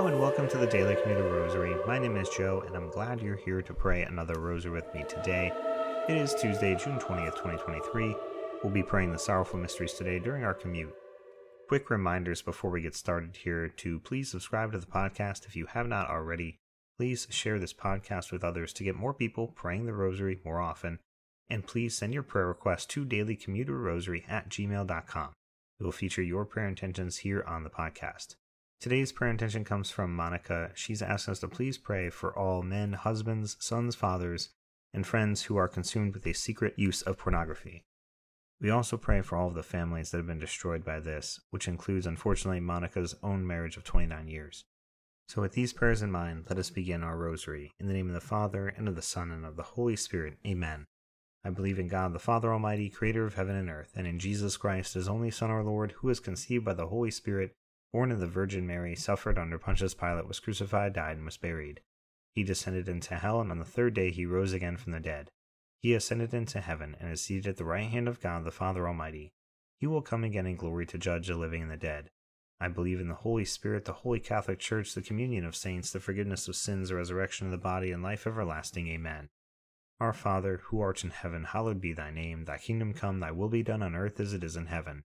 Hello and welcome to the Daily Commuter Rosary. My name is Joe, and I'm glad you're here to pray another rosary with me today. It is Tuesday, June 20th, 2023. We'll be praying the sorrowful mysteries today during our commute. Quick reminders before we get started here to please subscribe to the podcast if you have not already. Please share this podcast with others to get more people praying the rosary more often. And please send your prayer requests to dailycommuterrosary at gmail.com. We will feature your prayer intentions here on the podcast. Today's prayer intention comes from Monica. She's asked us to please pray for all men, husbands, sons, fathers, and friends who are consumed with a secret use of pornography. We also pray for all of the families that have been destroyed by this, which includes, unfortunately, Monica's own marriage of 29 years. So, with these prayers in mind, let us begin our rosary. In the name of the Father, and of the Son, and of the Holy Spirit. Amen. I believe in God, the Father Almighty, creator of heaven and earth, and in Jesus Christ, his only Son, our Lord, who was conceived by the Holy Spirit born of the Virgin Mary, suffered under Pontius Pilate, was crucified, died, and was buried. He descended into hell, and on the third day he rose again from the dead. He ascended into heaven, and is seated at the right hand of God the Father Almighty. He will come again in glory to judge the living and the dead. I believe in the Holy Spirit, the Holy Catholic Church, the communion of saints, the forgiveness of sins, the resurrection of the body, and life everlasting. Amen. Our Father, who art in heaven, hallowed be thy name. Thy kingdom come, thy will be done on earth as it is in heaven.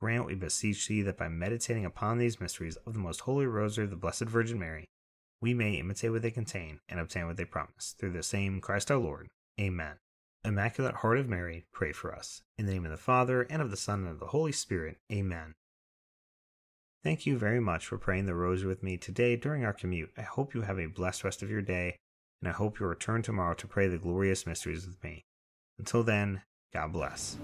Grant, we beseech thee, that by meditating upon these mysteries of the most holy rosary of the Blessed Virgin Mary, we may imitate what they contain and obtain what they promise. Through the same Christ our Lord. Amen. Immaculate Heart of Mary, pray for us. In the name of the Father, and of the Son, and of the Holy Spirit. Amen. Thank you very much for praying the rosary with me today during our commute. I hope you have a blessed rest of your day, and I hope you return tomorrow to pray the glorious mysteries with me. Until then, God bless.